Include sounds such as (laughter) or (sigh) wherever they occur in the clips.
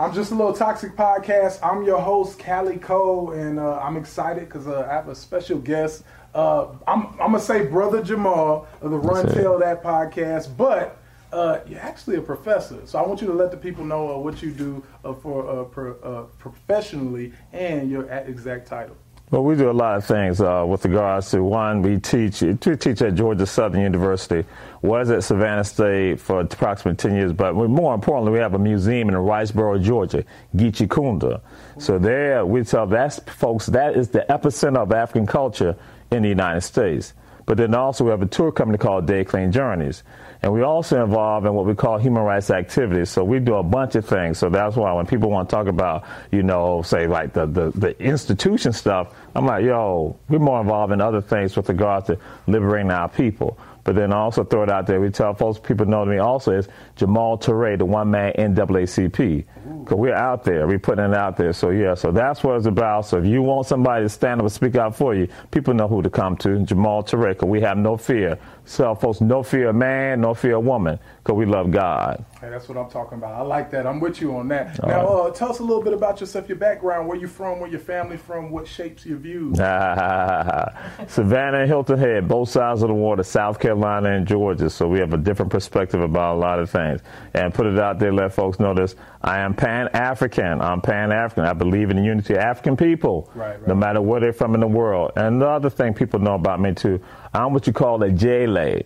I'm just a little toxic podcast. I'm your host, Kali Kold, and uh, I'm excited because uh, I have a special guest. Uh, I'm, I'm gonna say brother Jamal of the Run Tell That podcast, but uh, you're actually a professor. So I want you to let the people know uh, what you do uh, for uh, pro, uh, professionally and your exact title. Well, we do a lot of things uh, with regards to one, we teach we teach at Georgia Southern University, was at Savannah State for approximately 10 years, but more importantly, we have a museum in Riceboro, Georgia, Geechee Kunda. So there, we tell that's folks, that is the epicenter of African culture in the United States. But then also we have a tour company called Day Clean Journeys. And we also involve in what we call human rights activities. So we do a bunch of things. So that's why when people want to talk about, you know, say like the, the, the institution stuff, I'm like, yo, we're more involved in other things with regard to liberating our people. But then also throw it out there. We tell folks, people know me also is Jamal Toure, the one man NAACP. Because we're out there, we're putting it out there. So yeah, so that's what it's about. So if you want somebody to stand up and speak out for you, people know who to come to. Jamal Toure, because we have no fear. So folks, no fear of man, no fear of woman, because we love God. Hey, that's what I'm talking about. I like that. I'm with you on that. All now, right. uh, tell us a little bit about yourself, your background, where you from, where your family from, what shapes your views. (laughs) Savannah and Hilton Head, both sides of the water, South Carolina and Georgia. So we have a different perspective about a lot of things. And put it out there, let folks know this. I am Pan African. I'm Pan African. I believe in the unity of African people, right, right. no matter where they're from in the world. And the other thing people know about me too, I'm what you call a J-lay.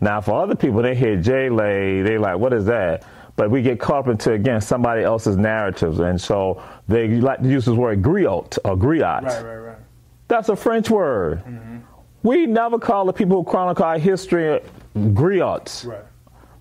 Now, for other people, they hear J-Lay, they like, what is that? But we get caught up into, again, somebody else's narratives. And so they like to use this word griot or griot. Right, right, right. That's a French word. Mm-hmm. We never call the people who chronicle our history griots. Right.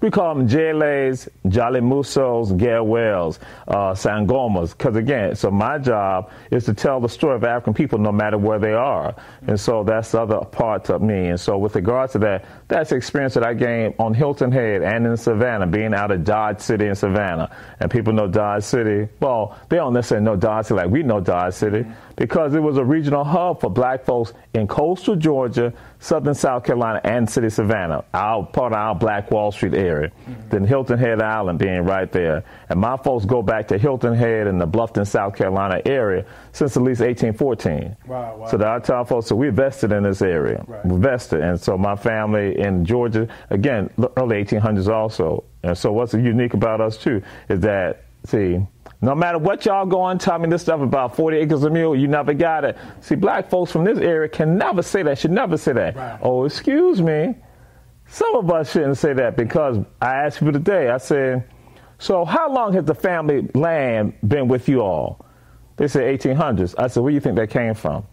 We call them Jales, Jolly Musos, Wells, uh, Sangomas. Because again, so my job is to tell the story of African people no matter where they are. And so that's the other part of me. And so with regards to that, that's the experience that I gained on Hilton Head and in Savannah, being out of Dodge City in Savannah. And people know Dodge City. Well, they don't necessarily know Dodge City like we know Dodge City because it was a regional hub for black folks in coastal Georgia, southern South Carolina, and city Savannah, our part of our Black Wall Street area. Mm-hmm. Then Hilton Head Island being right there. And my folks go back to Hilton Head and the Bluffton, South Carolina area since at least 1814. Wow, wow. So the tell folks, so we vested in this area. Right. Vested. And so my family in Georgia, again, early 1800s also. And so what's unique about us too is that, see, no matter what y'all go on, tell me this stuff about 40 acres of mule, you never got it. See, black folks from this area can never say that, should never say that. Right. Oh, excuse me. Some of us shouldn't say that because I asked you today, I said, so how long has the family land been with you all? They said 1800s. I said, where do you think that came from?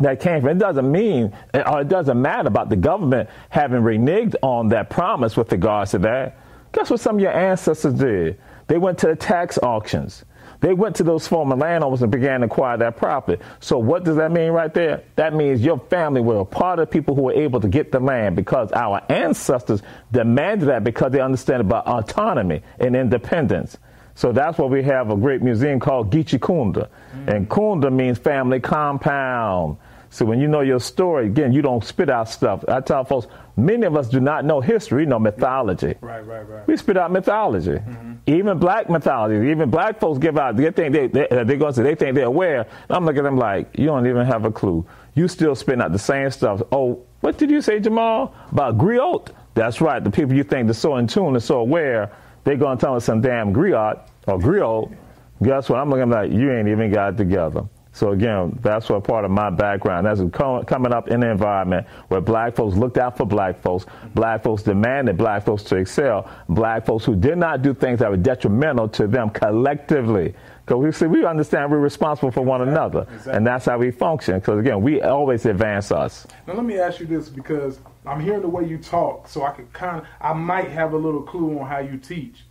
That came from. It doesn't mean, or uh, it doesn't matter about the government having reneged on that promise with regards to that. Guess what some of your ancestors did? They went to the tax auctions. They went to those former landowners and began to acquire that property. So what does that mean right there? That means your family were a part of people who were able to get the land because our ancestors demanded that because they understand about autonomy and independence. So that's why we have a great museum called Geechee Kunda. Mm. And Kunda means family compound. So when you know your story, again, you don't spit out stuff. I tell folks, many of us do not know history, no mythology. Right, right, right. We spit out mythology. Mm-hmm. Even black mythology. Even black folks give out, they think they, they, they're going to say, they think they're aware. And I'm looking at them like, you don't even have a clue. You still spitting out the same stuff. Oh, what did you say, Jamal? About griot? That's right. The people you think are so in tune and so aware, they're going to tell us some damn griot or griot. Guess what? I'm looking like, you ain't even got it together. So again, that's what part of my background. That's coming up in an environment where black folks looked out for black folks. Black folks demanded black folks to excel. Black folks who did not do things that were detrimental to them collectively. Because we see, we understand we're responsible for one another, exactly. and that's how we function. Because again, we always advance us. Now let me ask you this, because I'm hearing the way you talk, so I can kind of, I might have a little clue on how you teach.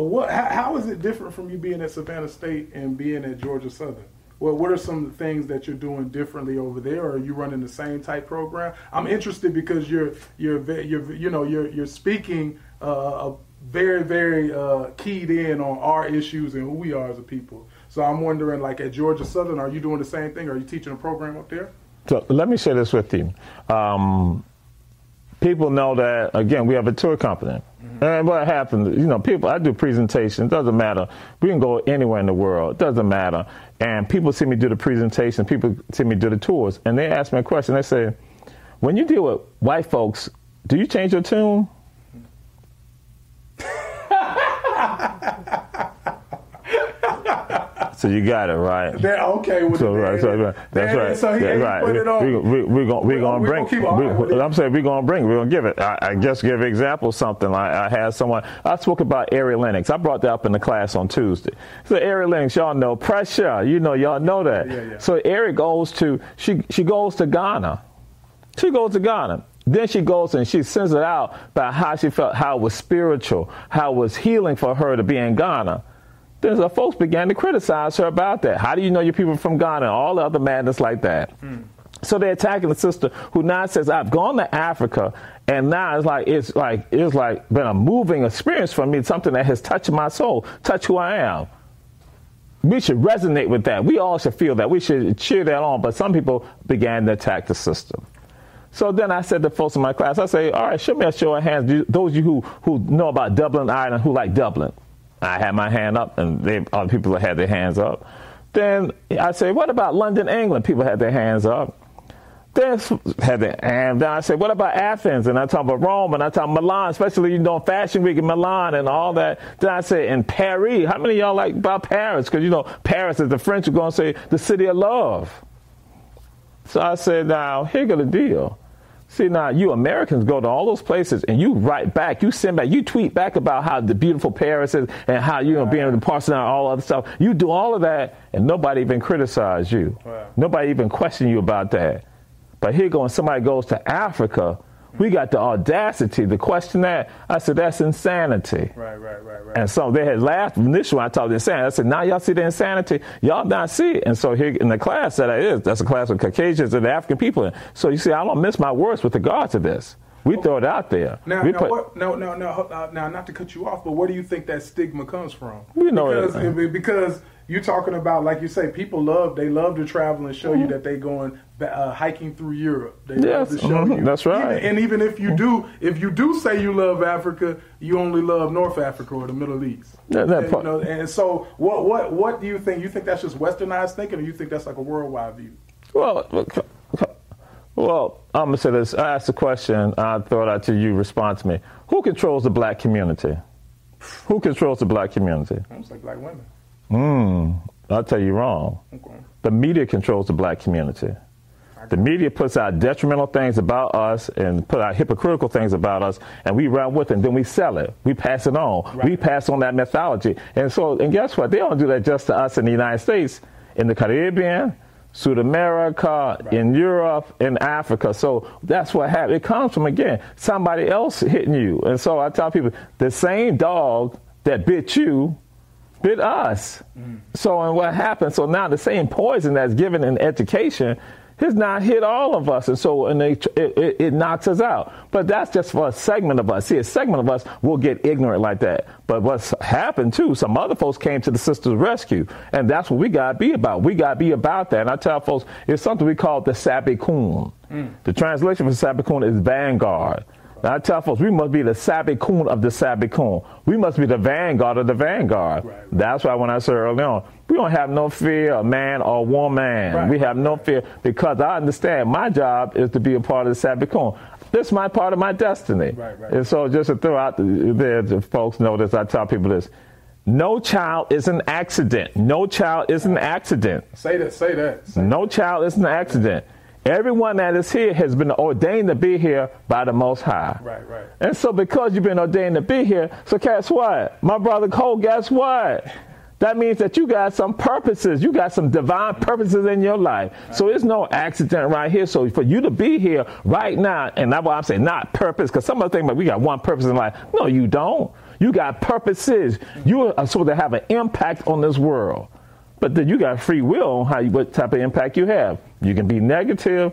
What? How, how is it different from you being at Savannah State and being at Georgia Southern? well, what are some of the things that you're doing differently over there? Or are you running the same type program? I'm interested because you're you're you're you know you're you're speaking uh, very very uh, keyed in on our issues and who we are as a people. So I'm wondering, like at Georgia Southern, are you doing the same thing? Are you teaching a program up there? So let me share this with you. Um, people know that again we have a tour company. And what happens, you know, people, I do presentations, doesn't matter. We can go anywhere in the world, doesn't matter. And people see me do the presentation, people see me do the tours, and they ask me a question. They say, when you deal with white folks, do you change your tune? So you got it right. They're okay with so, it. Right, so, right. That's right. So he, right. Put it on. We, we, we, we, we gonna bring. We, I'm saying we're gonna bring. We're gonna give it. I, I just give an example. Something I, I had someone. I spoke about Ari Lennox. I brought that up in the class on Tuesday. So Ari Lennox, y'all know pressure. You know, y'all know that. Yeah, yeah. So Ari goes to she she goes to Ghana. She goes to Ghana. Then she goes and she sends it out about how she felt, how it was spiritual, how it was healing for her to be in Ghana then the folks began to criticize her about that. How do you know your people from Ghana and all the other madness like that? Mm. So they're attacking the sister who now says, I've gone to Africa and now it's like it's like it's like been a moving experience for me, something that has touched my soul, touched who I am. We should resonate with that. We all should feel that. We should cheer that on. But some people began to attack the system. So then I said to folks in my class, I say, all right, show me a show of hands. Those of you who, who know about Dublin, Ireland, who like Dublin. I had my hand up, and they, other people had their hands up. Then I say, what about London, England? People had their hands up. Then had their, and then I said, what about Athens? And I talk about Rome, and I talk Milan, especially you know Fashion Week in Milan and all that. Then I say, in Paris, how many y'all like about Paris? Because you know Paris is the French are going to say the city of love. So I said, now here go the deal. See now, you Americans go to all those places and you write back, you send back, you tweet back about how the beautiful Paris is and how you know being able to parse out all other stuff. You do all of that and nobody even criticize you. Wow. Nobody even question you about that. But here going somebody goes to Africa we got the audacity to question that. I said, that's insanity. Right, right, right, right. And so they had laughed initially when I talked insanity. I said, now y'all see the insanity? Y'all not see it. And so here in the class that I is, that's a class with Caucasians and African people. So you see, I don't miss my words with regard to this. We okay. throw it out there. Now, we now, put, what, no, no, no, uh, now, not to cut you off, but where do you think that stigma comes from? We know because, that. Because you're talking about, like you say, people love, they love to travel and show mm-hmm. you that they going uh, hiking through Europe. They yes, mm-hmm. that's right. Even, and even if you do, if you do say you love Africa, you only love North Africa or the Middle East. That, that and, you know, and so, what, what, what do you think? You think that's just Westernized thinking, or you think that's like a worldwide view? Well, well, I'm gonna say this. I asked a question. I throw it out to you. Respond to me. Who controls the black community? Who controls the black community? It's like black women. Hmm. I'll tell you wrong. Okay. The media controls the black community. The media puts out detrimental things about us and put out hypocritical things about us, and we run with it, and then we sell it. We pass it on. Right. We pass on that mythology. And so, and guess what? They don't do that just to us in the United States. In the Caribbean, South America, right. in Europe, in Africa. So that's what happened. It comes from, again, somebody else hitting you. And so I tell people the same dog that bit you bit us. Mm. So, and what happened? So now the same poison that's given in education has not hit all of us, and so and they, it, it, it, knocks us out. But that's just for a segment of us. See, a segment of us will get ignorant like that. But what's happened too? Some other folks came to the sister's rescue, and that's what we got to be about. We got to be about that. And I tell folks, it's something we call the Sabikun. Mm. The translation for Sabikun is vanguard. I tell folks we must be the Sabikun of the Sabikun. We must be the vanguard of the vanguard. Right, right. That's why when I said early on, we don't have no fear of man or woman. Right, we have no fear because I understand my job is to be a part of the Sabikun. This is my part of my destiny. And so just to throw out there, the folks know this, I tell people this. No child is an accident. No child is an accident. Say that, say that. Say no child is an accident. Everyone that is here has been ordained to be here by the Most High. Right, right. And so, because you've been ordained to be here, so guess what? My brother Kold, guess what? That means that you got some purposes. You got some divine purposes in your life. Right. So it's no accident right here. So for you to be here right now, and that's why I'm saying not purpose, because some of the things like we got one purpose in life. No, you don't. You got purposes. You are supposed to have an impact on this world. But then you got free will on how you, what type of impact you have. You can be negative,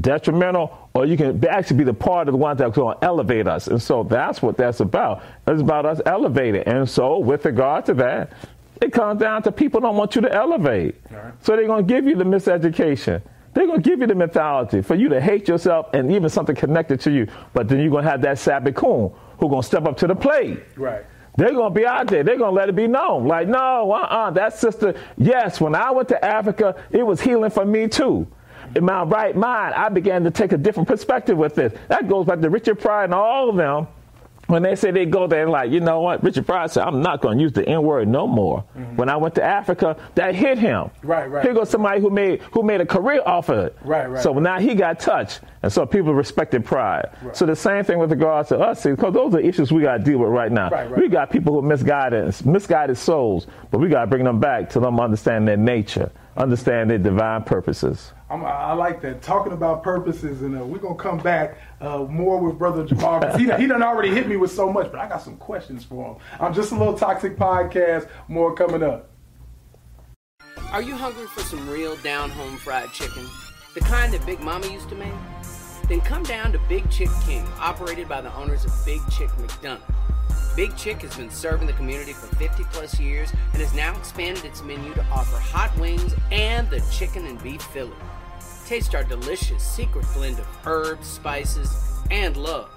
detrimental, or you can actually be the part of the ones that's going to elevate us. And so that's what that's about. It's about us elevating. And so with regard to that, it comes down to people don't want you to elevate. Right. So they're going to give you the miseducation. They're going to give you the mentality for you to hate yourself and even something connected to you. But then you're going to have that Sabikun who's going to step up to the plate. Right. They're going to be out there. They're going to let it be known. Like, no, uh-uh, that sister, yes, when I went to Africa, it was healing for me too. In my right mind, I began to take a different perspective with this. That goes back to Richard Pryor and all of them when they say they go there, like, you know what? Richard Pryor said, I'm not going to use the N word no more. Mm-hmm. When I went to Africa, that hit him. Right, right. Here goes somebody who made who made a career off of it. Right, right. So now he got touched, and so people respected Pryor. Right. So the same thing with regards to us, because those are issues we got to deal with right now. Right, right. We got people who misguided, misguided souls, but we got to bring them back to them understand their nature, understand their divine purposes. I'm, i like that. Talking about purposes, and uh, we're gonna come back uh, more with Brother Jamal. he he done already hit me with so much, but I got some questions for him. I'm just a little toxic podcast. More coming up. Are you hungry for some real down home fried chicken, the kind that Big Mama used to make? Then come down to Big Chick King, operated by the owners of Big Chick McDonough. Big Chick has been serving the community for 50 plus years and has now expanded its menu to offer hot wings and the chicken and beef Philly. Taste our delicious secret blend of herbs, spices, and love.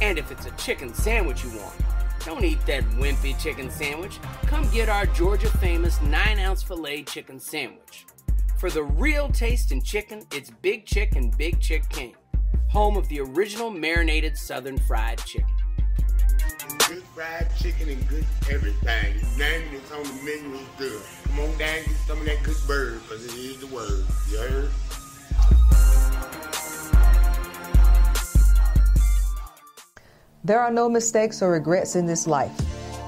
And if it's a chicken sandwich you want, don't eat that wimpy chicken sandwich. Come get our Georgia famous 9 ounce filet chicken sandwich. For the real taste in chicken, it's Big Chick and Big Chick King, home of the original marinated southern fried chicken good fried chicken and good everything. Name on the menu good. Come on down and get some of that good bird, because it is the word. You heard? There are no mistakes or regrets in this life,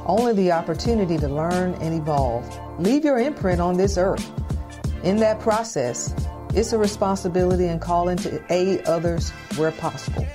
only the opportunity to learn and evolve. Leave your imprint on this earth. In that process, it's a responsibility and calling to aid others where possible.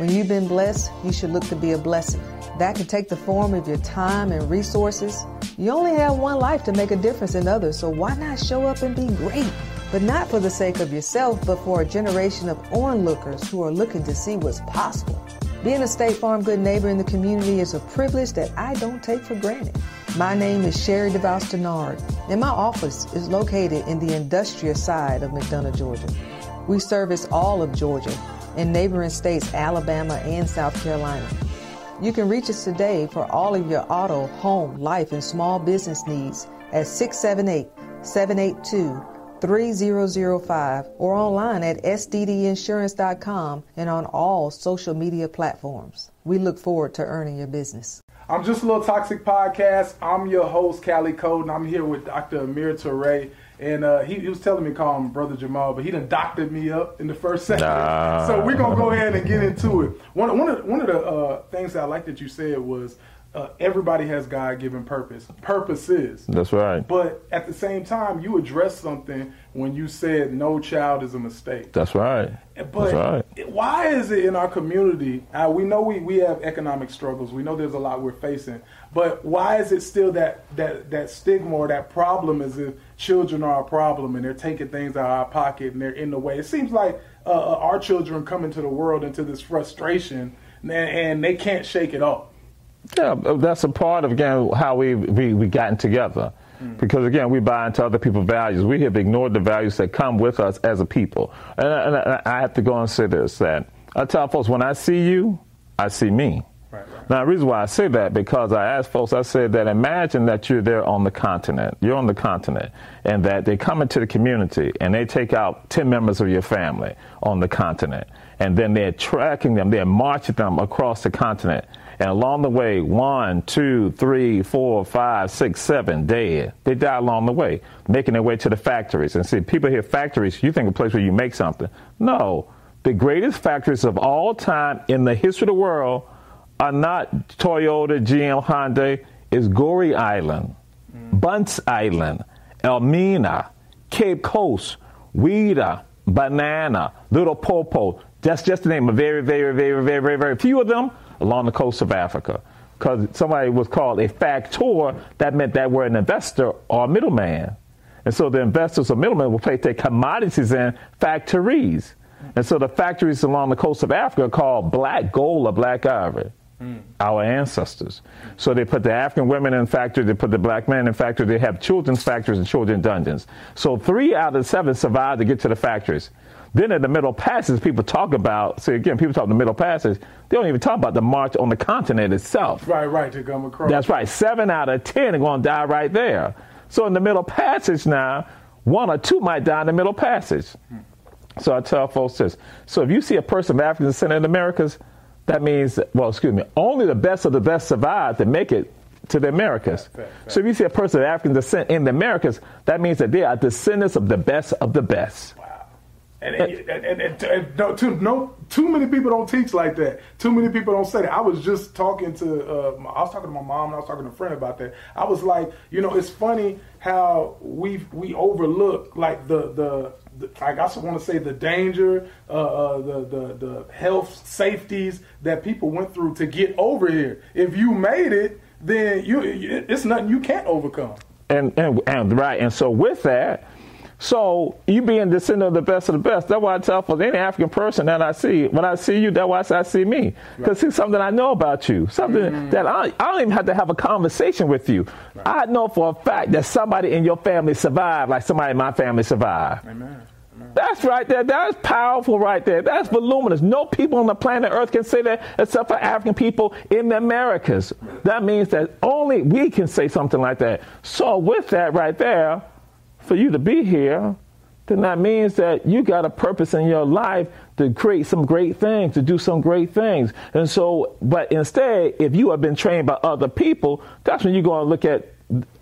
When you've been blessed, you should look to be a blessing. That can take the form of your time and resources. You only have one life to make a difference in others, so why not show up and be great? But not for the sake of yourself, but for a generation of onlookers who are looking to see what's possible. Being a State Farm good neighbor in the community is a privilege that I don't take for granted. My name is Sherry DeVos Denard, and my office is located in the industrial side of McDonough, Georgia. We service all of Georgia and neighboring states Alabama and South Carolina. You can reach us today for all of your auto, home, life, and small business needs at 678 782 3005 or online at sddinsurance.com and on all social media platforms. We look forward to earning your business. I'm just a little toxic podcast. I'm your host, Kali Kold, and I'm here with Dr. Amir Toure. And uh, he, he, was telling me to call him Brother Jamal, but he done doctored me up in the first (laughs) second. Nah. So we're going to go ahead and get into it. One, one, of, one of the uh, things that I like that you said was uh, everybody has God given purpose. Purposes. That's right. But at the same time, you addressed something when you said no child is a mistake. That's right. But That's right. why is it in our community? Uh, we know we, we have economic struggles. We know there's a lot we're facing. But why is it still that, that, that stigma or that problem as if children are a problem and they're taking things out of our pocket and they're in the way? It seems like uh, uh our children come into the world into this frustration and, and they can't shake it off. Yeah, that's a part of again how we we, we gotten together. Mm. Because again, we buy into other people's values. We have ignored the values that come with us as a people. And, and I have to go and say this: that I tell folks, when I see you, I see me. Now, the reason why I say that because I asked folks, I said that imagine that you're there on the continent, you're on the continent, and that they come into the community and they take out ten members of your family on the continent, and then they're tracking them, they're marching them across the continent and along the way, one, two, three, four, five, six, seven dead. They die along the way, making their way to the factories. And see, people hear factories, you think a place where you make something. No, the greatest factories of all time in the history of the world are not Toyota, GM, Hyundai. It's Goree Island, mm. Bunce Island, Elmina, Cape Coast, Ouidah, Banana, Little Popo. That's just the name of very, very, very, very, very, very few of them along the coast of Africa. Because somebody was called a factor, that meant that we're an investor or a middleman. And so the investors or middlemen will place their commodities in factories. And so the factories along the coast of Africa are called black gold or black ivory. Mm. Our ancestors. So they put the African women in factories, they put the black men in factories, they have children's factories and children's dungeons. So three out of seven survived to get to the factories. Then in the Middle Passage, people talk about, see again, people talk the Middle Passage, they don't even talk about the march on the continent itself. Right, right, to come across. That's right. Seven out of ten are going to die right there. So in the Middle Passage now, one or two might die in the Middle Passage. Hmm. So I tell folks this. So if you see a person of African descent in the Americas, that means, well, excuse me, only the best of the best survive to make it to the Americas. Fair, fair, fair. So if you see a person of African descent in the Americas, that means that they are descendants of the best of the best. Wow. And, and, and, and, and no, too, no, too many people don't teach like that. Too many people don't say that. I was just talking to, uh, I was talking to my mom and I was talking to a friend about that. I was like, you know, it's funny how we we overlook like the the I also want to say the danger, uh, uh, the, the the health safeties that people went through to get over here. If you made it, then you it's nothing you can't overcome. And and and right, and so with that, so you being descendant of the best of the best. That's why I tell for any African person that I see, when I see you, that's why I see me. Because right. it's something I know about you. Something mm. that I, I don't even have to have a conversation with you. Right. I know for a fact that somebody in your family survived like somebody in my family survived. Amen. That's right there. That's powerful right there. That's voluminous. No people on the planet Earth can say that except for African people in the Americas. That means that only we can say something like that. So with that right there, for you to be here, then that means that you got a purpose in your life to create some great things, to do some great things. And so, but instead, if you have been trained by other people, that's when you're going to look at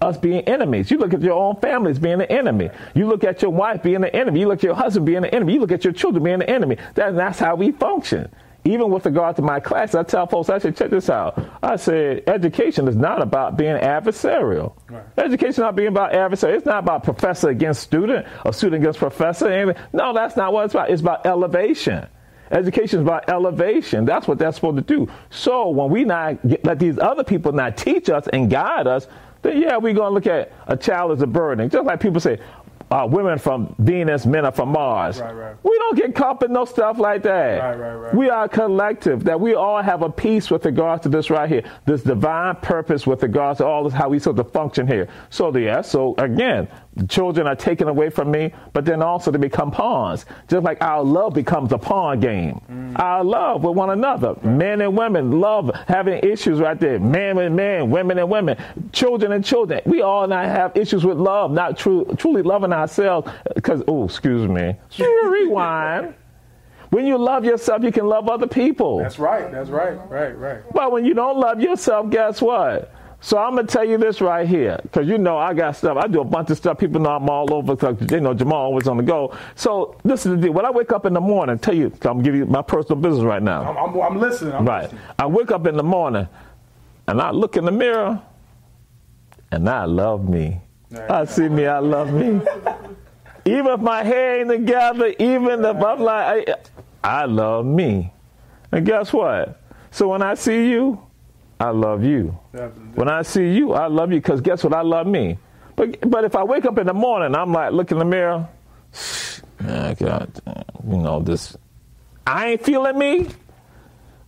us being enemies. You look at your own family as being an enemy. You look at your wife being an enemy. You look at your husband being an enemy. You look at your children being an enemy. That, that's how we function. Even with regard to my class, I tell folks, I said, check this out. I said, education is not about being adversarial. Right. Education is not being about adversarial. It's not about professor against student or student against professor. No, that's not what it's about. It's about elevation. Education is about elevation. That's what that's supposed to do. So when we not get, let these other people not teach us and guide us, then yeah, we're going to look at a child as a burden. Just like people say, uh, women from Venus, men are from Mars. Right, right. We don't get caught in no stuff like that. Right, right, right. We are a collective, that we all have a piece with regards to this right here, this divine purpose with regards to all this, how we sort of function here. So, yeah, so again, children are taken away from me, but then also they become pawns. Just like our love becomes a pawn game. Mm. Our love with one another. Right. Men and women love having issues right there. Men and men, women and women, children and children. We all not have issues with love, not true, truly loving ourselves. Because, oh, excuse me. Rewind. When you love yourself, you can love other people. That's right. That's right. Right, right. But when you don't love yourself, guess what? So I'm gonna tell you this right here, because you know I got stuff. I do a bunch of stuff. People know I'm all over. Cause they know Jamal always on the go. So this is the deal. When I wake up in the morning, tell you, I'm gonna give you my personal business right now. I'm, I'm, I'm listening. I'm right. Listening. I wake up in the morning, and I look in the mirror, and I love me. Right. I see me. I love me. even if my hair ain't together, even if I'm like, I, I love me. And guess what? So when I see you, I love you. When I see you, I love you because guess what? I love me. But but if I wake up in the morning, I'm like, look in the mirror. Man, God, you know this. I ain't feeling me.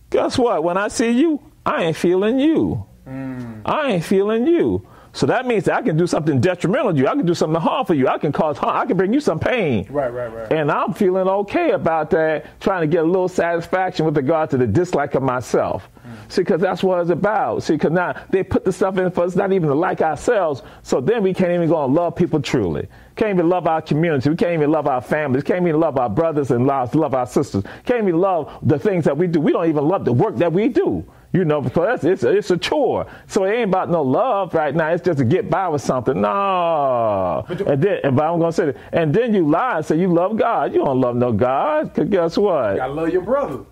Guess what? When I see you, I ain't feeling you. Mm. I ain't feeling you. So that means that I can do something detrimental to you. I can do something harmful you. I can cause harm. I can bring you some pain. Right, right, right. And I'm feeling okay about that, trying to get a little satisfaction with regard to the dislike of myself. Mm. See, because that's what it's about. See, because now they put the stuff in for us not even to like ourselves. So then we can't even go and love people truly. Can't even love our community. We can't even love our families. Can't even love our brothers and love our sisters. Can't even love the things that we do. We don't even love the work that we do. You know, because it's, it's a chore. So it ain't about no love right now. It's just to get by with something. No. And then, but I'm going to say that. And then you lie and say you love God. You don't love no God. Because guess what? I love your brother.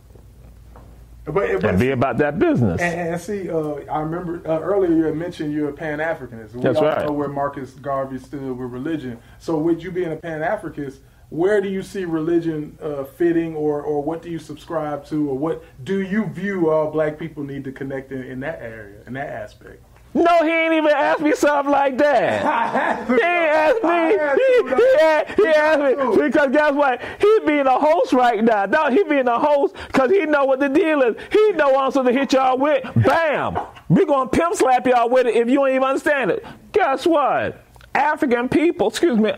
But, but and be about that business. And, and see, uh, I remember uh, earlier you had mentioned you're a Pan Africanist. We That's all right. know where Marcus Garvey stood with religion. So, with you being a Pan Africanist, where do you see religion uh, fitting, or or what do you subscribe to, or what do you view all black people need to connect in, in that area, in that aspect? No, he ain't even asked me something like that. (laughs) he ain't asked me. He he, he asked me because guess what? He being a host right now. No, he being a host because he know what the deal is. He know I'm supposed to hit y'all with. Bam! We gonna pimp slap y'all with it if you don't even understand it. Guess what? African people, excuse me,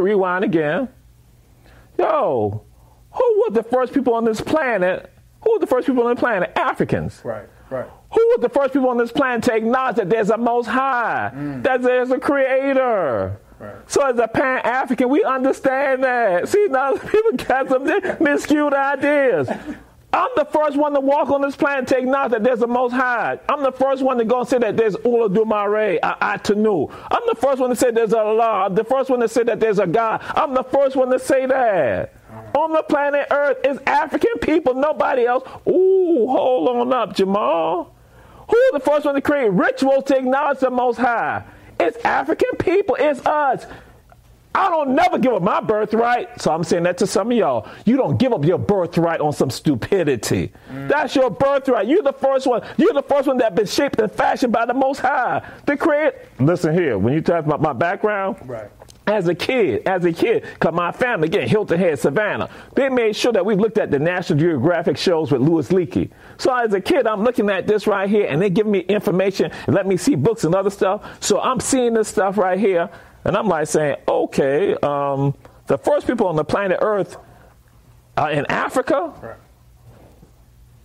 rewind again. Yo, who were the first people on this planet? Who were the first people on the planet? Africans. Right, right. Who were the first people on this planet to acknowledge that there's a Most High, mm. that there's a Creator? Right. So as a Pan African, we understand that. See, now (laughs) people got some miscued ideas. I'm the first one to walk on this planet to acknowledge that there's a Most High. I'm the first one to go and say that there's Olodumare, uh, Atanu. I'm the first one to say there's a Allah. I'm the first one to say that there's a God. I'm the first one to say that. On the planet Earth is African people, nobody else. Ooh, hold on up, Jamal. Who is the first one to create rituals to acknowledge the Most High? It's African people. It's us. I don't never give up my birthright. So I'm saying that to some of y'all. You don't give up your birthright on some stupidity. Mm. That's your birthright. You're the first one. You're the first one that been shaped and fashioned by the Most High The create. Listen here, when you talk about my background, right. As a kid, as a kid, because my family, again, Hilton Head, Savannah, they made sure that we looked at the National Geographic shows with Louis Leakey. So as a kid, I'm looking at this right here, and they give me information and let me see books and other stuff. So I'm seeing this stuff right here, and I'm like saying, okay, um, the first people on the planet Earth are in Africa. Right.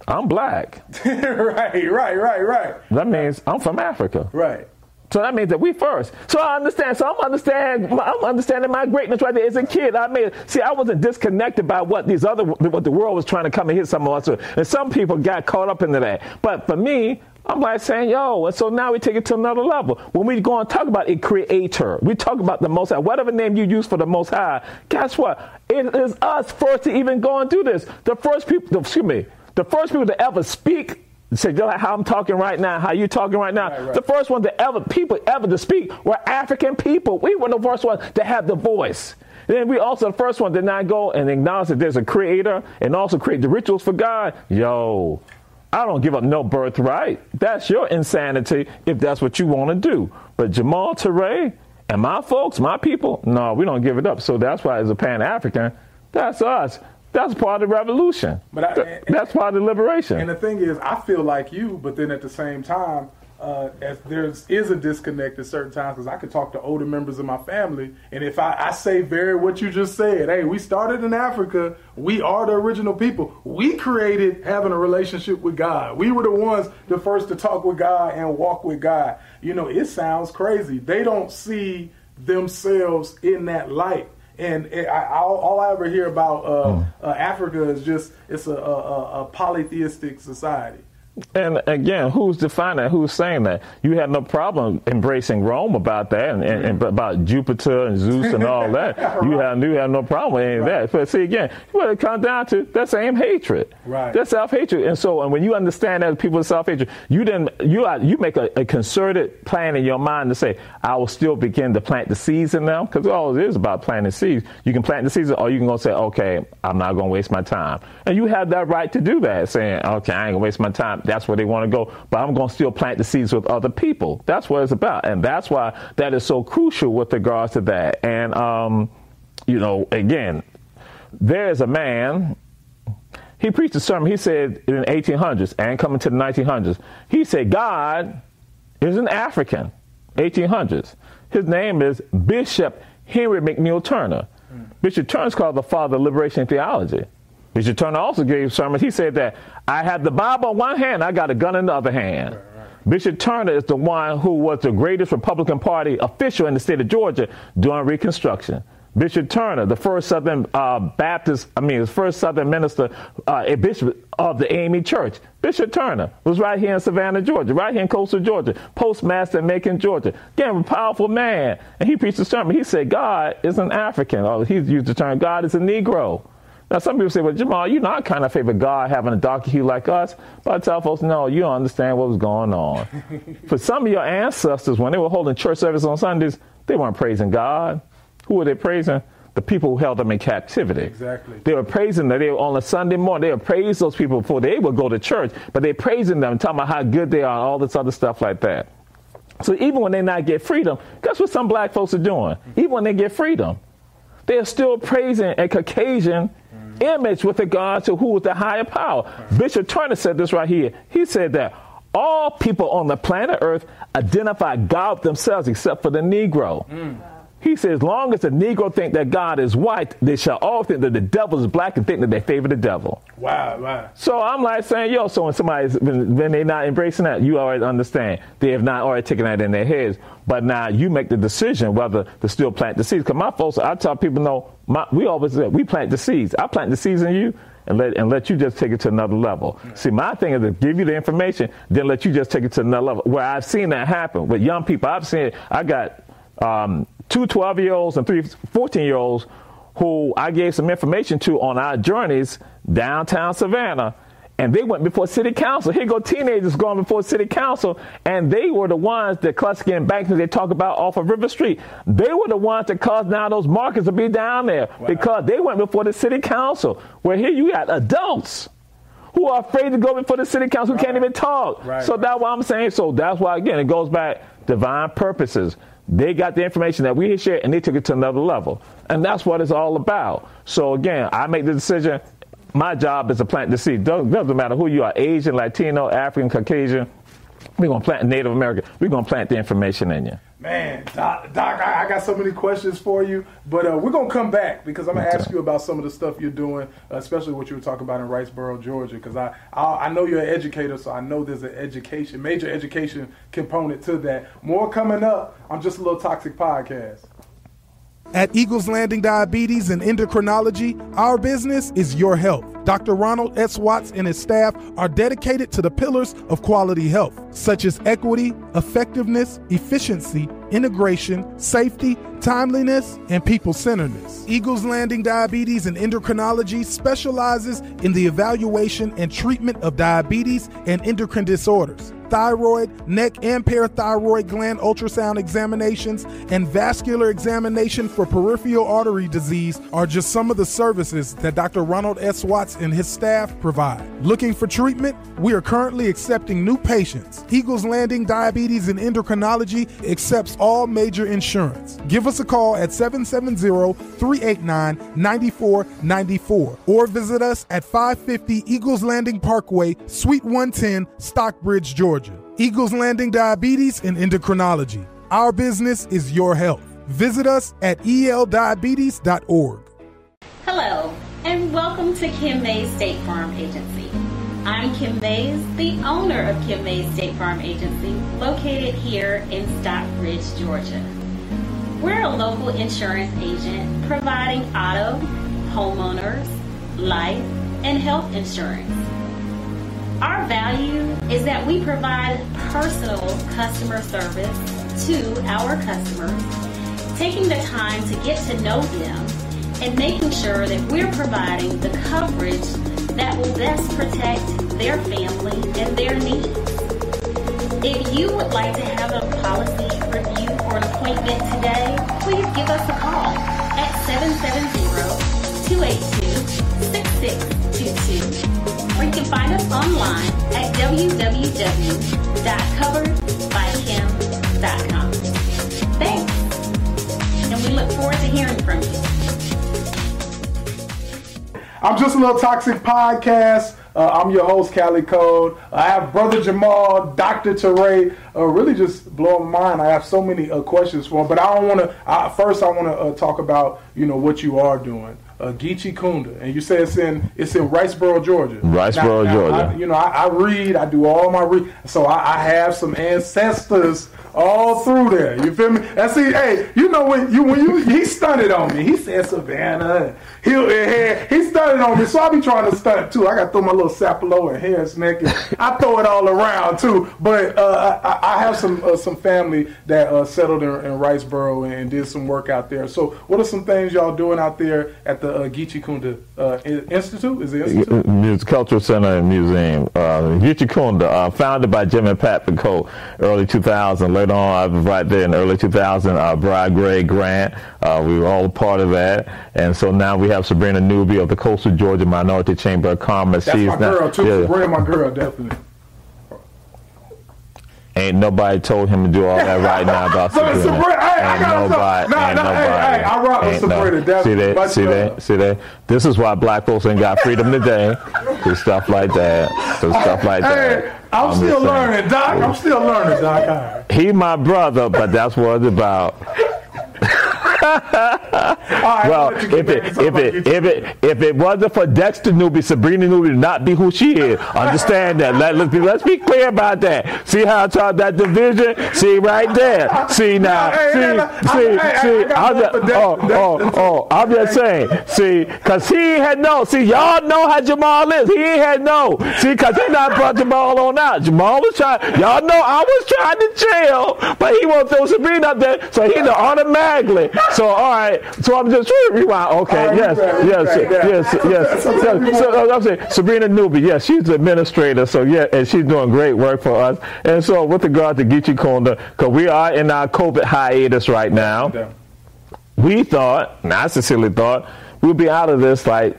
I'm black. (laughs) right, right, right, right. That means I'm from Africa. Right. So that means that we first. So I understand. So I'm understand. I'm understanding my greatness right there. As a kid, I mean, see, I wasn't disconnected by what these other, what the world was trying to come and hit some of us with. And some people got caught up into that. But for me, I'm like saying, yo, and so now we take it to another level. When we go and talk about a creator, we talk about the Most High, whatever name you use for the Most High, guess what? It is us first to even go and do this. The first people, excuse me, the first people to ever speak Say like how I'm talking right now, how you talking right now. Right, right. The first one to ever people ever to speak were African people. We were the first ones to have the voice. And then we also the first one to not go and acknowledge that there's a creator and also create the rituals for God. Yo, I don't give up no birthright. That's your insanity if that's what you want to do. But Jamal Touré and my folks, my people, no, we don't give it up. So that's why as a Pan African, that's us. That's part of the revolution. But I, and, that's part of the liberation. And the thing is, I feel like you, but then at the same time, uh, as there's is a disconnect at certain times because I could talk to older members of my family, and if I, I say very what you just said, hey, we started in Africa, we are the original people. We created having a relationship with God. We were the ones the first to talk with God and walk with God. You know, it sounds crazy. They don't see themselves in that light and it, I, all, all, I ever hear about uh, mm. uh, Africa is just it's a, a, a, polytheistic society. And again, who's defining that? Who's saying that? You had no problem embracing Rome about that and, and, and about Jupiter and Zeus and all (laughs) that. right. You have you have no problem with any of that. But see again, what it comes down to that same hatred. Right. That's self hatred. And so and when you understand that people self hatred, you then you are, you make a, a, concerted plan in your mind to say, I will still begin to plant the seeds in them. Because all it is about planting seeds. You can plant the seeds or you can go say, Okay, I'm not gonna waste my time. And you have that right to do that, saying, Okay, I ain't gonna waste my time that's where they want to go. But I'm going to still plant the seeds with other people. That's what it's about. And that's why that is so crucial with regards to that. And, um, you know, again, there is a man, he preached a sermon, he said in the 1800s and coming to the 1900s, he said, God is an African, 1800s. His name is Bishop Henry McNeal Turner. Mm. Bishop Turner is called the father of liberation theology. Bishop Turner also gave sermons. He said that I have the Bible in one hand, I got a gun in the other hand. Right, right. Bishop Turner is the one who was the greatest Republican Party official in the state of Georgia during Reconstruction. Bishop Turner, the first Southern uh, Baptist, I mean, the first Southern minister, uh, a bishop of the AME Church. Bishop Turner was right here in Savannah, Georgia, right here in coastal Georgia, postmaster in Macon, Georgia. Again, a powerful man. And he preached a sermon. He said, God is an African. Or he used the term, God is a Negro. Now, some people say, well, Jamal, you're not kind of favor God having a darker hue like us. But I tell folks, no, you don't understand what was going on. (laughs) For some of your ancestors, when they were holding church service on Sundays, they weren't praising God. Who were they praising? The people who held them in captivity. Exactly. They were praising them. They were on a Sunday morning. They would praise those people before they would go to church, but they're praising them, talking about how good they are, all this other stuff like that. So even when they not get freedom, guess what some black folks are doing? Even when they get freedom, they're still praising a Caucasian. Image with regard to who is the higher power. Bishop Turner said this right here. He said that all people on the planet Earth identify God themselves except for the Negro. Mm. He says, as long as the Negro think that God is white, they shall all think that the devil is black and think that they favor the devil. Wow, wow. So I'm like saying, yo, so when somebody's, when, when they're not embracing that, you already understand. They have not already taken that in their heads. But now you make the decision whether to still plant the seeds. Because my folks, I tell people, no, my, we always say, we plant the seeds. I plant the seeds in you and let, and let you just take it to another level. See, my thing is to give you the information, then let you just take it to another level. Where I've seen that happen with young people, I've seen it. I got um, two 12 year olds and three 14 year olds who I gave some information to on our journeys downtown Savannah. And they went before city council. Here go teenagers going before city council, and they were the ones that Cluskey Embankments they talk about off of River Street. They were the ones that caused now those markets to be down there wow. because they went before the city council. Where here you got adults who are afraid to go before the city council who right. can't even talk. Right, so that's what I'm saying. So that's why again it goes back divine purposes. They got the information that we had shared and they took it to another level. And that's what it's all about. So again, I make the decision. My job is to plant the seed. Doesn't, doesn't matter who you are, Asian, Latino, African, Caucasian. We're going to plant Native American. We're going to plant the information in you. Man, Doc, Doc I, I, got so many questions for you, but uh, we're gonna come back because I'm gonna okay. ask you about some of the stuff you're doing, uh, especially what you were talking about in Riceboro, Georgia. Because I, I, I know you're an educator, so I know there's an education, major education component to that. More coming up on just a little toxic podcast. At Eagles Landing Diabetes and Endocrinology, our business is your health. Dr. Ronald S. Watts and his staff are dedicated to the pillars of quality health, such as equity, effectiveness, efficiency, integration, safety, timeliness, and people centeredness. Eagles Landing Diabetes and Endocrinology specializes in the evaluation and treatment of diabetes and endocrine disorders thyroid, neck and parathyroid gland ultrasound examinations, and vascular examination for peripheral artery disease are just some of the services that Dr. Ronald S. Watts and his staff provide. Looking for treatment? We are currently accepting new patients. Eagles Landing Diabetes and Endocrinology accepts all major insurance. Give us a call at 770 389 9494 or visit us at 550 Eagles Landing Parkway, Suite 110, Stockbridge, Georgia. Eagles Landing Diabetes and Endocrinology. Our business is your health. Visit us at eldiabetes.org. Hello, and welcome to Kim Mays State Farm Agency. I'm Kim Mays, the owner of Kim Mays State Farm Agency, located here in Stockbridge, Georgia. We're a local insurance agent providing auto, homeowners, life, and health insurance. Our value is that we provide personal customer service to our customers, taking the time to get to know them and making sure that we're providing the coverage that will best protect their family and their needs. If you would like to have a policy review or an appointment today, please give us a call at 770-282-6622 or you can find us online at www.coveredbykim.com. Thanks, and we look forward to hearing from you. I'm just a little toxic podcast. Uh, I'm your host, Kali Kold. I have Brother Jamal, Dr. Toure, uh, really just blowing my mind. I have so many uh, questions for him, but I don't want to. First, I want to uh, talk about you know what you are doing uh, Geechee Kunda, and you say it's in it's in Riceboro, Georgia. Riceboro, now, Georgia. I, you know, I, I, read, I do all my read, so I, I, have some ancestors all through there. You feel me? And see, hey, you know when you when you he stunted on me. He said Savannah. He he stunted on me, so I be trying to stunt too. I got to throw my little sapelo and Harris neck. I throw it all around too. But uh, I, I, have some uh, some family that uh, settled in, in Riceboro and did some work out there. So, what are some things y'all doing out there at the uh, Geechee Kunda uh, Institute? Is it Institute? Music Cultural Center and Museum. Uh, Geechee Kunda, uh, founded by Jim and Pat Bacote, early 2000. Later on, I was right there in the early 2000. Uh, Bride Greg Grant, uh, we were all a part of that. And so now we have Sabrina Newby of the Coastal Georgia Minority Chamber of Commerce. That's She's my now, girl, too. Yeah. Sabrina, my girl, definitely. Ain't nobody told him to do all that right now about so, (laughs) Sabrina. Sabrina hey, ain't nobody. Nah, ain't nah, nobody. Hey, hey, I I rock with Sabrina. No. See that? See that? See that? This is why black folks ain't got freedom today. (laughs) Do stuff like that. Do stuff like that. I'm, I'm still learning, Doc. I'm still learning, Doc. He my brother, but that's what it's about (laughs) well, if it, if it, if it, if it wasn't for Dexter Newby, Sabrina Newby would not be who she is. Understand that. Let, let's, be, let's be clear about that. See how I taught that division? See right there. See now. See, see, see. I'm just, oh, oh, oh, I'm just saying. See, because he had no. See, y'all know how Jamal is. He ain't had no. See, because he not brought Jamal on out. Jamal was trying. Y'all know I was trying to chill, but he won't throw Sabrina up there, so he the automatically. So all right. So I'm just rewind. Okay. Right, yes. Right, yes. Right, yes. Yes. Yes. So, so, uh, I'm saying Sabrina Newby. Yes, she's the administrator. So yeah, and she's doing great work for us. And so with regard to Geechee Kunda, because we are in our COVID hiatus right now, we thought, and I sincerely thought, we'll be out of this like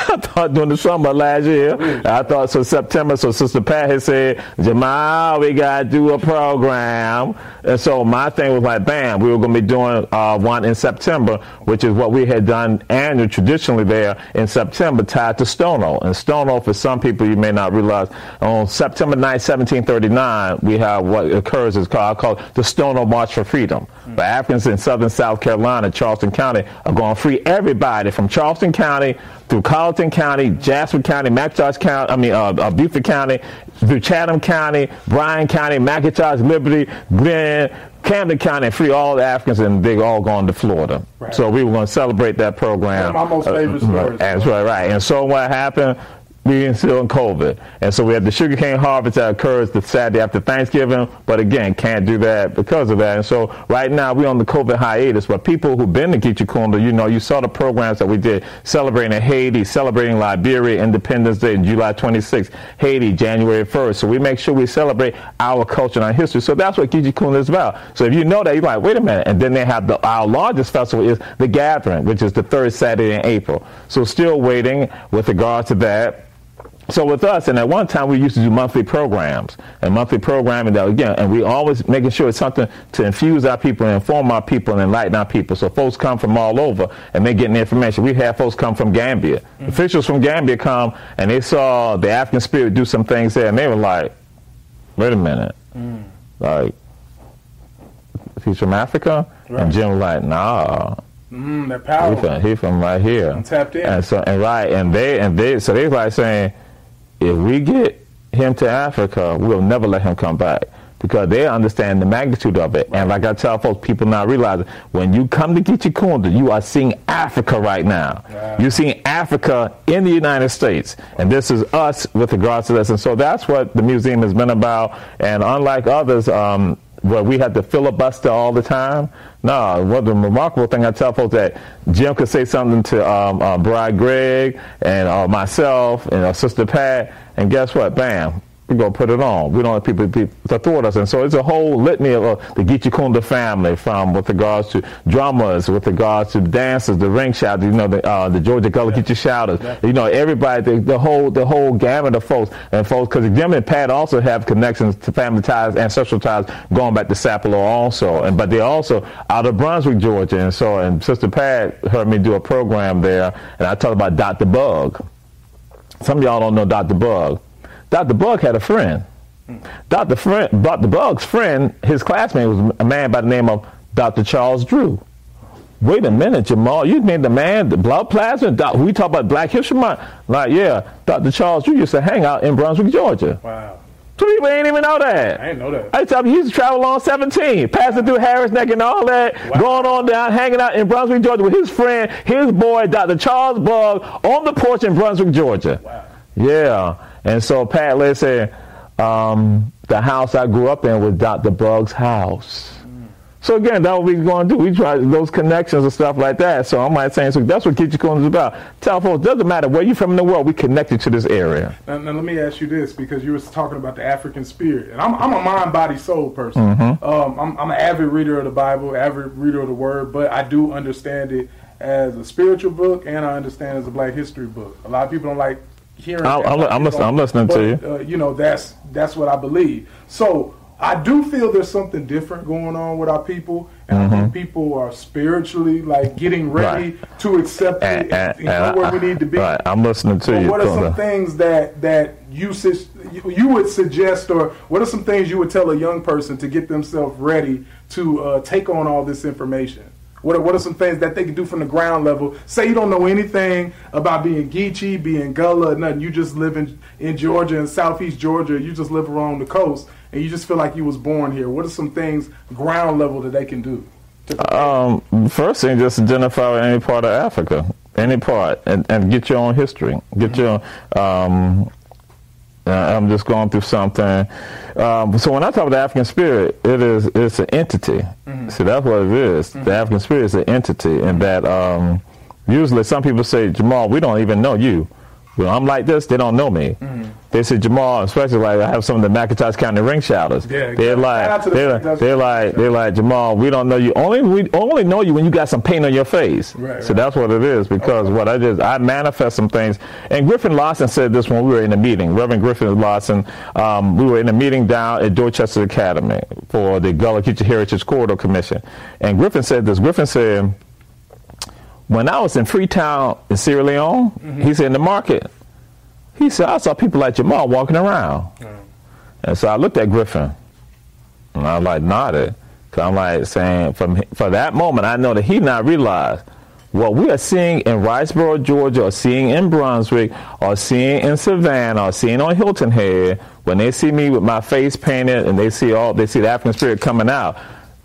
(laughs) I thought during the summer last year. I thought so September. So Sister Pat had said, Jamal, we gotta do a program. And so my thing was like, bam, we were gonna be doing uh, one in September, which is what we had done annually traditionally there in September, tied to Stono. And Stono, for some people, you may not realize, on September 9, 1739, we have what occurs is called, called the Stono March for Freedom. Mm-hmm. The Africans in southern South Carolina, Charleston County, are going to free everybody from Charleston County through Colleton County, Jasper County, McIntosh County, I mean, uh, uh, Beaufort County, through Chatham County, Bryan County, McIntosh, Liberty, Glynn, Camden County, and free all the Africans, and they all gone to Florida. Right. So we were going to celebrate that program. my most favorite uh, stories. That's right, right. And so what happened? Being still in COVID. And so we have the sugarcane harvest that occurs the Saturday after Thanksgiving, but again, can't do that because of that. And so right now we're on the COVID hiatus, but people who've been to Geechee Kunda, you know, you saw the programs that we did celebrating Haiti, celebrating Liberia Independence Day, in July 26th, Haiti, January 1st. So we make sure we celebrate our culture and our history. So that's what Geechee Kunda is about. So if you know that, you're like, wait a minute. And then they have the, our largest festival is the Gathering, which is the third Saturday in April. So still waiting with regard to that. So with us, and at one time we used to do monthly programs and monthly programming that again, and we always making sure it's something to infuse our people and inform our people and enlighten our people. So folks come from all over and they getting the information. We had folks come from Gambia. Mm-hmm. Officials from Gambia come and they saw the African spirit do some things there, and they were like, "Wait a minute, mm. like he's from Africa," right. and Jim was like, "Nah." Mm, that power. He from, he from right here. I'm tapped in. And so and right and they and they so they like saying if we get him to Africa, we'll never let him come back because they understand the magnitude of it. And like I tell folks, people now realize when you come to Geechee Kunda, you are seeing Africa right now. You're seeing Africa in the United States. And this is us with regards to this. And so that's what the museum has been about. And unlike others, um, where we had to filibuster all the time. No, what the remarkable thing I tell folks that Jim could say something to um, uh, Bride Greg and uh, myself and uh, Sister Pat, and guess what? Bam, we're going to put it on. We don't want people, people to thwart us. And so it's a whole litany of uh, the Geechee family from with regards to drummers, with regards to dancers, the ring shouters, you know, the, uh, the Georgia Gullah yeah. Geechee shouters, yeah. you know, everybody, the, the, whole the whole gamut of folks. And folks, because Jim and Pat also have connections to family ties, ancestral ties, going back to Sapelo also. And But they're also out of Brunswick, Georgia. And so, and Sister Pat heard me do a program there, and I talked about Dr. Bug. Some of y'all don't know Dr. Bug. Dr. Bug had a friend. Dr. Friend, Dr. Bug's friend, his classmate was a man by the name of Dr. Charles Drew. Wait a minute, Jamal, you mean the man, the blood plasma? Doc, we talk about Black History Month. Like, yeah, Dr. Charles Drew used to hang out in Brunswick, Georgia. Wow. Two people ain't even know that. I didn't know that. I tell you, he used to travel on 17, passing through Harris Neck and all that, wow. going on down, hanging out in Brunswick, Georgia with his friend, his boy, Dr. Charles Bug, on the porch in Brunswick, Georgia. Wow. Yeah. And so Pat, let's say um, the house I grew up in was Dr. Bug's house. Mm. So again, that's what we're going to do. We try those connections and stuff like that. So I'm like saying, so that's what Geechee Kunda is about. Tell folks, doesn't matter where you're from in the world, we connected to this area. Now, now, let me ask you this, because you were talking about the African spirit, and I'm, I'm a mind, body, soul person. Mm-hmm. Um, I'm, I'm an avid reader of the Bible, avid reader of the Word, but I do understand it as a spiritual book, and I understand it as a Black History book. A lot of people don't like I'm, I'm, listening, I'm listening but, to you. Uh, you know, that's that's what I believe. So, I do feel there's something different going on with our people, and mm-hmm. I think mm-hmm. people are spiritually like getting ready right. to accept and, it and, and where I, we need to be. Right. I'm listening to you. What are some things that that you, you would suggest, or what are some things you would tell a young person to get themselves ready to uh, take on all this information? What are, what are some things that they can do from the ground level? Say you don't know anything about being Geechee, being Gullah, nothing. You just live in, in Georgia, in southeast Georgia. You just live along the coast, and you just feel like you was born here. What are some things ground level that they can do? Um, first thing, just identify with any part of Africa, any part, and, and get your own history. Get mm-hmm. your um, uh, I'm just going through something. Um, so when I talk about the African spirit, it is it's an entity. Mm-hmm. See, that's what it is. Mm-hmm. The African spirit is an entity, and that um, usually some people say, Jamal, we don't even know you. When I'm like this, they don't know me. Mm-hmm. They say Jamal, especially like I have some of the McIntosh County ring shouters. Yeah, they're like, they're, they're like, they're like Jamal. We don't know you. Only we only know you when you got some paint on your face. Right, so right. that's what it is. Because okay. what I did, I manifest some things. And Griffin Lawson said this when we were in a meeting. Reverend Griffin Lawson, um, we were in a meeting down at Dorchester Academy for the Gullah Geechee Heritage Corridor Commission. And Griffin said this. Griffin said when I was in Freetown in Sierra Leone, mm-hmm. he said in the market, he said I saw people like Jamal walking around, mm. and so I looked at Griffin, and I like nodded, cause I'm like saying from for that moment I know that he not realized what we are seeing in Riceboro, Georgia, or seeing in Brunswick, or seeing in Savannah, or seeing on Hilton Head, when they see me with my face painted and they see all they see the African spirit coming out,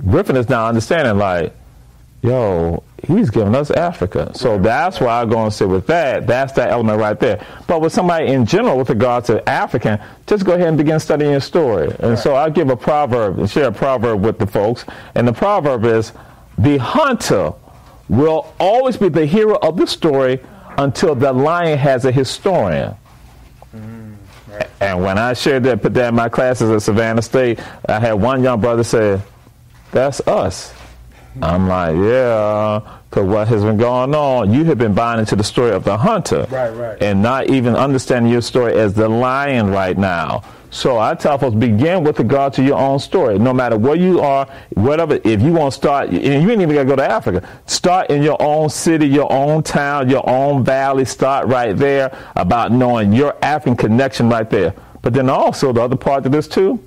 Griffin is now understanding like, yo, he's giving us Africa. So that's why I go and say with that, that's that element right there. But with somebody in general with regard to African, just go ahead and begin studying your story. And right. so I give a proverb and share a proverb with the folks. And the proverb is the hunter will always be the hero of the story until the lion has a historian. Mm, and when I shared that, put that in my classes at Savannah State, I had one young brother say, That's us. I'm like, yeah, because what has been going on, you have been buying into the story of the hunter. Right, right. And not even understanding your story as the lion right now. So I tell folks, begin with regard to your own story. No matter where you are, whatever, if you want to start, and you ain't even got to go to Africa, start in your own city, your own town, your own valley. Start right there about knowing your African connection right there. But then also, the other part of this too,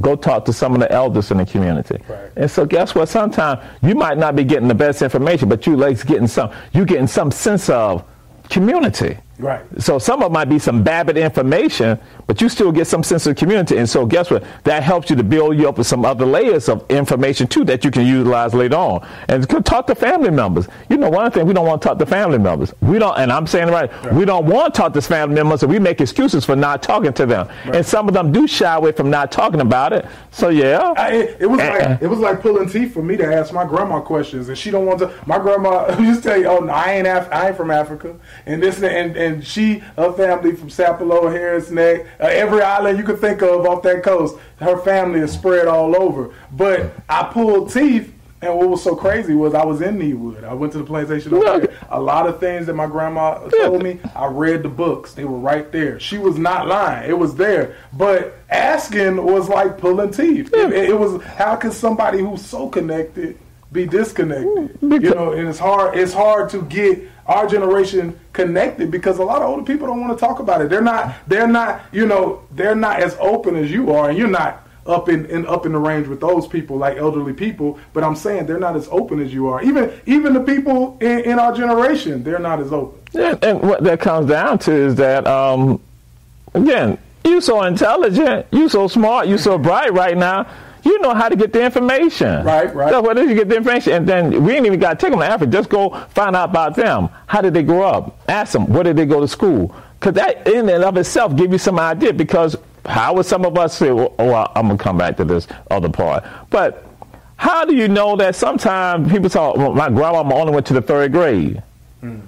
go talk to some of the elders in the community. Right. And so guess what? Sometimes you might not be getting the best information, but you like getting some you getting some sense of community. Right. So some of it might be some Babbitt information, but you still get some sense of community. And so guess what? That helps you to build you up with some other layers of information too that you can utilize later on. And talk to family members. You know, one thing we don't want to talk to family members. We don't, and I'm saying right, right. we don't want to talk to family members, and we make excuses for not talking to them. Right. And some of them do shy away from not talking about it. So yeah, I, it, was eh, like uh-uh. it was like pulling teeth for me to ask my grandma questions, and she don't want to. My grandma (laughs) used to tell you, "Oh, no, I ain't Af- I ain't from Africa," and this and and she, her family from Sapelo, Harris Neck, uh, every island you could think of off that coast, her family is spread all over. But I pulled teeth. And what was so crazy was I was in Needwood. I went to the plantation. A lot of things that my grandma told me, I read the books. They were right there. She was not lying. It was there. But asking was like pulling teeth. It, it was how can somebody who's so connected be disconnected? You know, and it's hard. It's hard to get our generation connected because a lot of older people don't want to talk about it. They're not. They're not. You know, they're not as open as you are, and you're not up in, in up in the range with those people, like elderly people. But I'm saying they're not as open as you are. Even even the people in, in our generation, they're not as open. Yeah, and what that comes down to is that um, again, you so intelligent, you so smart, you so bright right now you know how to get the information. Right, right. So what is you get the information, and then we ain't even got to take them to Africa. Just go find out about them. How did they grow up? Ask them where did they go to school? Because that in and of itself give you some idea. Because how would some of us say, well, oh, I'm gonna come back to this other part, but how do you know that sometimes people talk, well, my grandma only went to the third grade? Mm.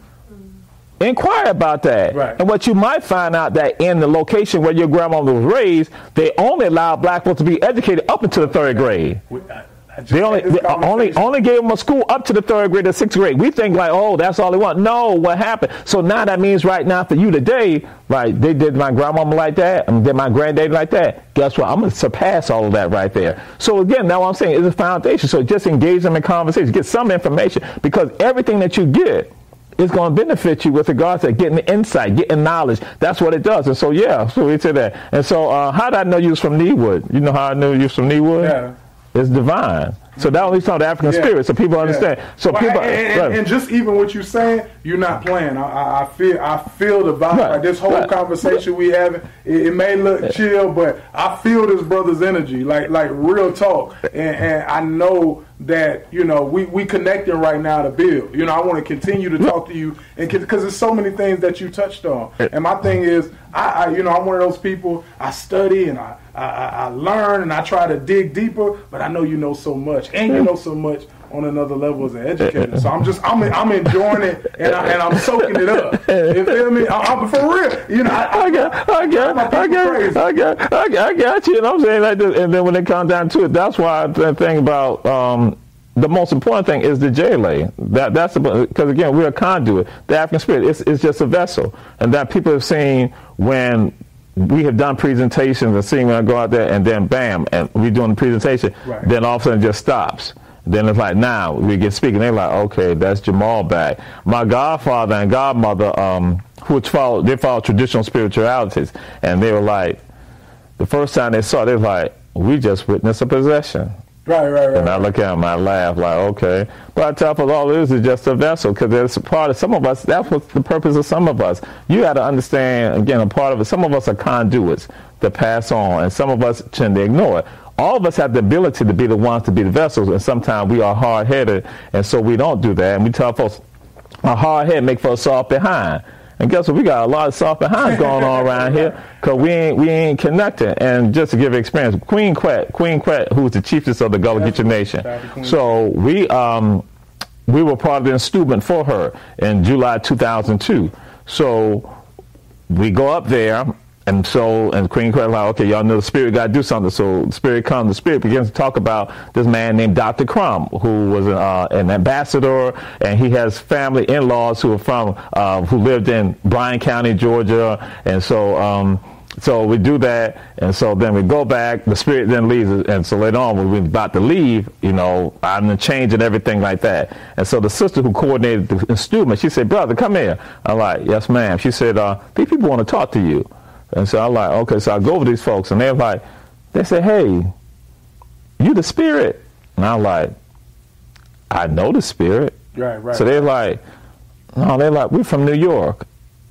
Inquire about that. Right. And what you might find out that in the location where your grandma was raised, they only allowed black folks to be educated up until the third grade. I, They only they only only gave them a school up to the third grade or sixth grade. We think like, oh, that's all they want. No, what happened? So now that means right now for you today, right? They did my grandmama like that, and did my granddaddy like that. Guess what? I'm gonna surpass all of that right there. So again, now what I'm saying is a foundation. So just engage them in conversation, get some information because everything that you get it's going to benefit you with regards to getting insight, getting knowledge. That's what it does. And so, yeah, so we said that. And so, uh, how did I know you was from Needwood? You know how I knew you was from Needwood? Yeah. It's divine. So that only the African yeah. spirit, so people understand. So well, people, and, and, and, just even what you're saying, you're not playing. I, I feel, I feel the vibe. Right. Like this whole right. conversation we having, it, it, may look yeah. chill, but I feel this brother's energy, like like real talk, and, and I know that you know we we connecting right now to build. You know, I want to continue to talk to you, and because there's so many things that you touched on. And my thing is, I, I you know I'm one of those people. I study and I, I I learn and I try to dig deeper, but I know you know so much, and you know so much on another level as an educator. So I'm just I'm I'm enjoying it and, I, and I'm soaking it up. You feel me? I, am for real. You know, I, I got I got I got, I got I got I got you. And I'm saying like this, and then when it comes down to it, that's why the thing about um, the most important thing is the JLA. That that's because again we're a conduit. The African spirit is it's just a vessel, and that people have seen when we have done presentations and seen when I go out there, and then bam, and we're doing the presentation, right. then all of a sudden it just stops. Then it's like now we get speaking. They're like, okay, that's Jamal back. My godfather and godmother, um, which follow they follow traditional spiritualities, and they were like, the first time they saw, it, they were like, we just witnessed a possession. Right, right, right. And I look at him, I laugh, like, okay. But I tell them all it is just a vessel, because it's a part of some of us. That's what the purpose of some of us. You got to understand, again, a part of it. Some of us are conduits to pass on, and some of us tend to ignore it all of us have the ability to be the ones to be the vessels, and sometimes we are hard headed, and so we don't do that. And we tell folks, a hard head make for a soft behind. And guess what? We got a lot of soft behinds going on around here because we ain't we ain't connected. And just to give experience, Queen Quet, Queen Quet, who was the chiefess of the Gullah Geechee Nation. So we um we were part of the instrument for her in July 2002. So we go up there and so, and Queen Quet like, okay, y'all know the Spirit got to do something. So the Spirit comes, the Spirit begins to talk about this man named Dr. Crum, who was uh, an ambassador, and he has family in-laws who are from, uh, who lived in Bryan County, Georgia. And so, um, so we do that, and so then we go back. The spirit then leaves, and so later on, when we're about to leave, you know, I'm change and everything like that. And so the sister who coordinated the instrument, she said, "Brother, come here." I'm like, "Yes, ma'am." She said, uh, "These people want to talk to you." And so I'm like, okay, so I go over these folks, and they're like, they say, hey, you the spirit. And I'm like, I know the spirit. Right, right. So they're like, no, they're like, we're from New York.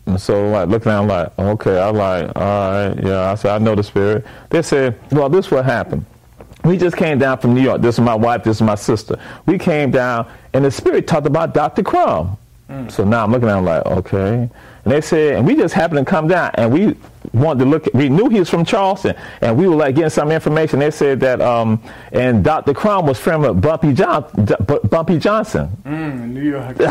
And so like looking at them like, okay, I'm like, all right, yeah. I said, I know the spirit. They said, well, this what happened. We just came down from New York. This is my wife, this is my sister. We came down and the spirit talked about Dr. Crum. Mm. So now I'm looking at them like, okay. And they said, and we just happened to come down and we wanted to look. At, we knew he was from Charleston, and we were like getting some information. They said that, um, and Dr. Crum was from Bumpy John, Bumpy Johnson. Mm, New York. (laughs) he was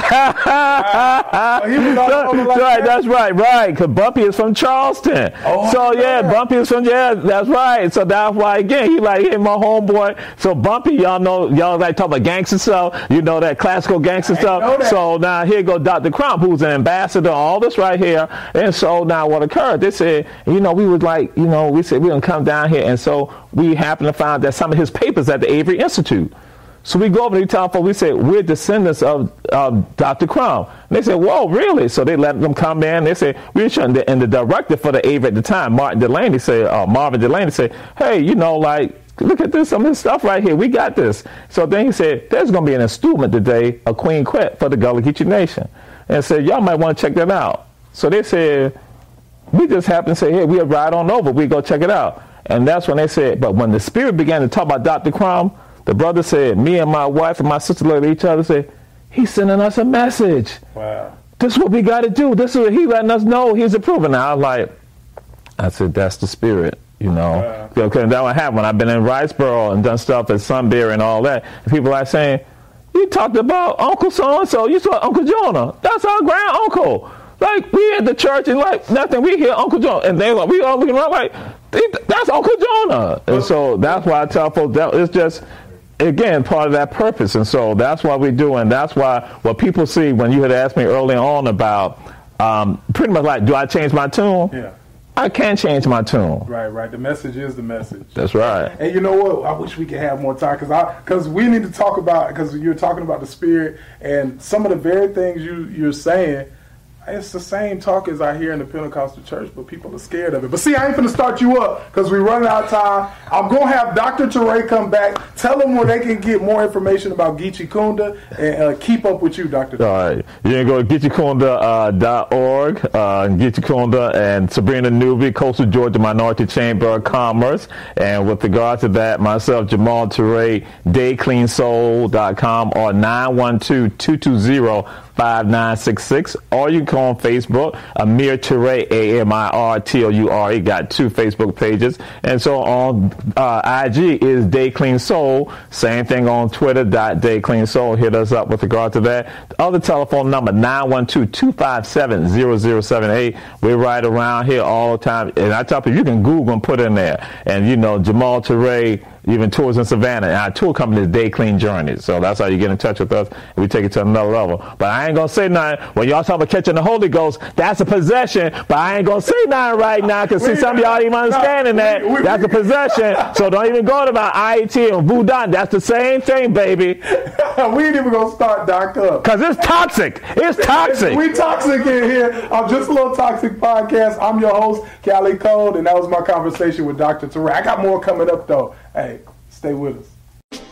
all over like right, that? that's right, right. Because Bumpy is from Charleston. Oh, so yeah, Bumpy is from yeah, that's right. So that's why again he like hit my homeboy. So Bumpy, y'all know y'all like talk about gangster stuff. You know that classical gangster stuff. So now here go Dr. Crump, who's an ambassador, all this right here. And so now what occurred? They said you know, we was like, you know, we said we're gonna come down here, and so we happened to find that some of his papers at the Avery Institute. So we go over to the telephone. We say we're descendants of Dr. Crum. And they said, "Whoa, really?" So they let them come in. They said we're trying. and the director for the Avery at the time, Martin Dulaney, said, uh, Marvin Dulaney said, "Hey, you know, like." Look at this, some of this stuff right here. We got this. So then he said, There's going to be an installment today of Queen Quet for the Gullah Geechee Nation. And said, Y'all might want to check that out. So they said, we just happened to say, hey, we'll ride on over. We go check it out. And that's when they said, but when the spirit began to talk about Dr. Crum, the brother said, me and my wife and my sister looked at each other and said, he's sending us a message. Wow. This is what we got to do. This is what he letting us know he's approving. Now I was like, I said, that's the spirit, you know. Wow. Okay, that what happened I've been in Riceboro and done stuff at Sunbury and all that. And people are saying, you talked about Uncle so-and-so. You saw Uncle Jonah. That's our grand uncle. Like we at the church and like nothing. We hear Uncle Jonah, and they like we all looking around like that's Uncle Jonah. And so that's why I tell folks that it's just again part of that purpose and so that's why we do and that's why what people see when you had asked me early on about um, pretty much like do i change my tune yeah I can't change my tune. Right, right. The message is the message. That's right. And you know what? I wish we could have more time because I because we need to talk about because you're talking about the spirit and some of the very things you you're saying it's the same talk as I hear in the Pentecostal church, but people are scared of it. But see, I ain't gonna start you up because we're running out of time. I'm gonna have Dr. Toure come back, tell them where they can get more information about Geechee Kunda, and uh, keep up with you, Dr. All right, you can go to geecheekunda.org, uh, uh, Geechee Kunda and Sabrina Newby, Coastal Georgia Minority Chamber of Commerce. And with regard to that, myself, Jamal Toure, daycleansoul.com or 912 220 5966, or you can go on Facebook, Amir Toure, A M I R T O U R E, got two Facebook pages. And so on uh, IG is Day Clean Soul. Same thing on Twitter, dot Day Clean Soul. Hit us up with regard to that. The other telephone number, 912 257 0078. We're right around here all the time. And I tell people, you can Google and put in there. And, you know, Jamal Toure, even tours in Savannah. And our tour company is Day Clean Journeys. So that's how you get in touch with us. And we take it to another level. But I ain't going to say nothing. When y'all talk about catching the Holy Ghost, that's a possession. But I ain't going to say nothing right now because see, some of y'all even understanding that. That's a possession. So don't even go to my IET and Voodoo. That's the same thing, baby. (laughs) we ain't even going to start Doc up. Because it's toxic. It's toxic. (laughs) we toxic in here. I'm just a little toxic podcast. I'm your host, Kali Kold, and that was my conversation with Dr. Toure. I got more coming up, though. Hey, stay with us.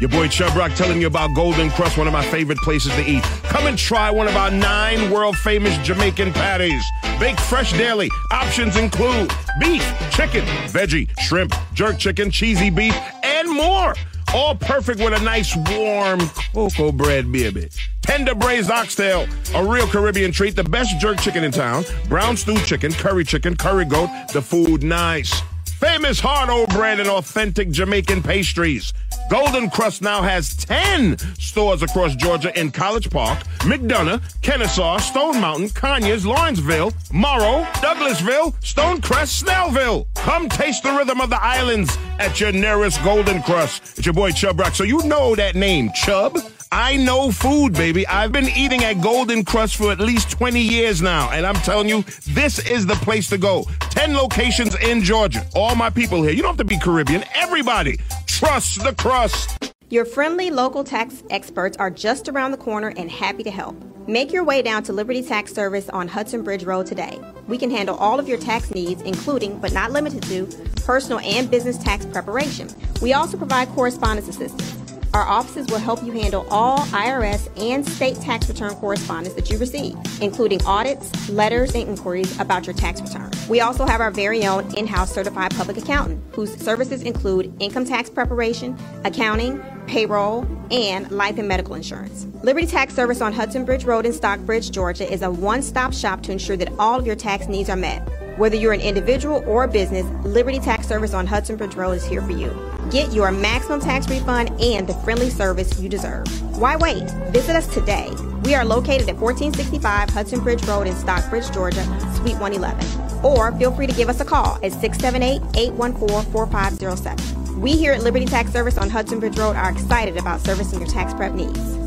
Your boy Chubb Rock telling you about Golden Krust, one of my favorite places to eat. Come and try one of our nine world famous Jamaican patties. Baked fresh daily. Options include beef, chicken, veggie, shrimp, jerk chicken, cheesy beef, and more. All perfect with a nice warm cocoa bread, baby. Tender braised oxtail, a real Caribbean treat, the best jerk chicken in town, brown stewed chicken, curry chicken, curry goat, the food nice. Famous hardo bread and authentic Jamaican pastries. Golden Krust now has 10 stores across Georgia in College Park, McDonough, Kennesaw, Stone Mountain, Conyers, Lawrenceville, Morrow, Douglasville, Stonecrest, Snellville. Come taste the rhythm of the islands at your nearest Golden Krust. It's your boy Chubb Rock. So you know that name, Chubb. I know food, baby. I've been eating at Golden Krust for at least 20 years now, and I'm telling you, this is the place to go. 10 locations in Georgia. All my people here. You don't have to be Caribbean. Everybody, trust the crust. Your friendly local tax experts are just around the corner and happy to help. Make your way down to Liberty Tax Service on Hudson Bridge Road today. We can handle all of your tax needs, including, but not limited to, personal and business tax preparation. We also provide correspondence assistance. Our offices will help you handle all IRS and state tax return correspondence that you receive, including audits, letters, and inquiries about your tax return. We also have our very own in house certified public accountant, whose services include income tax preparation, accounting, payroll, and life and medical insurance. Liberty Tax Service on Hudson Bridge Road in Stockbridge, Georgia is a one stop shop to ensure that all of your tax needs are met. Whether you're an individual or a business, Liberty Tax Service on Hudson Bridge Road is here for you. Get your maximum tax refund and the friendly service you deserve. Why wait? Visit us today. We are located at 1465 Hudson Bridge Road in Stockbridge, Georgia, Suite 111. Or feel free to give us a call at 678 814 4507. We here at Liberty Tax Service on Hudson Bridge Road are excited about servicing your tax prep needs.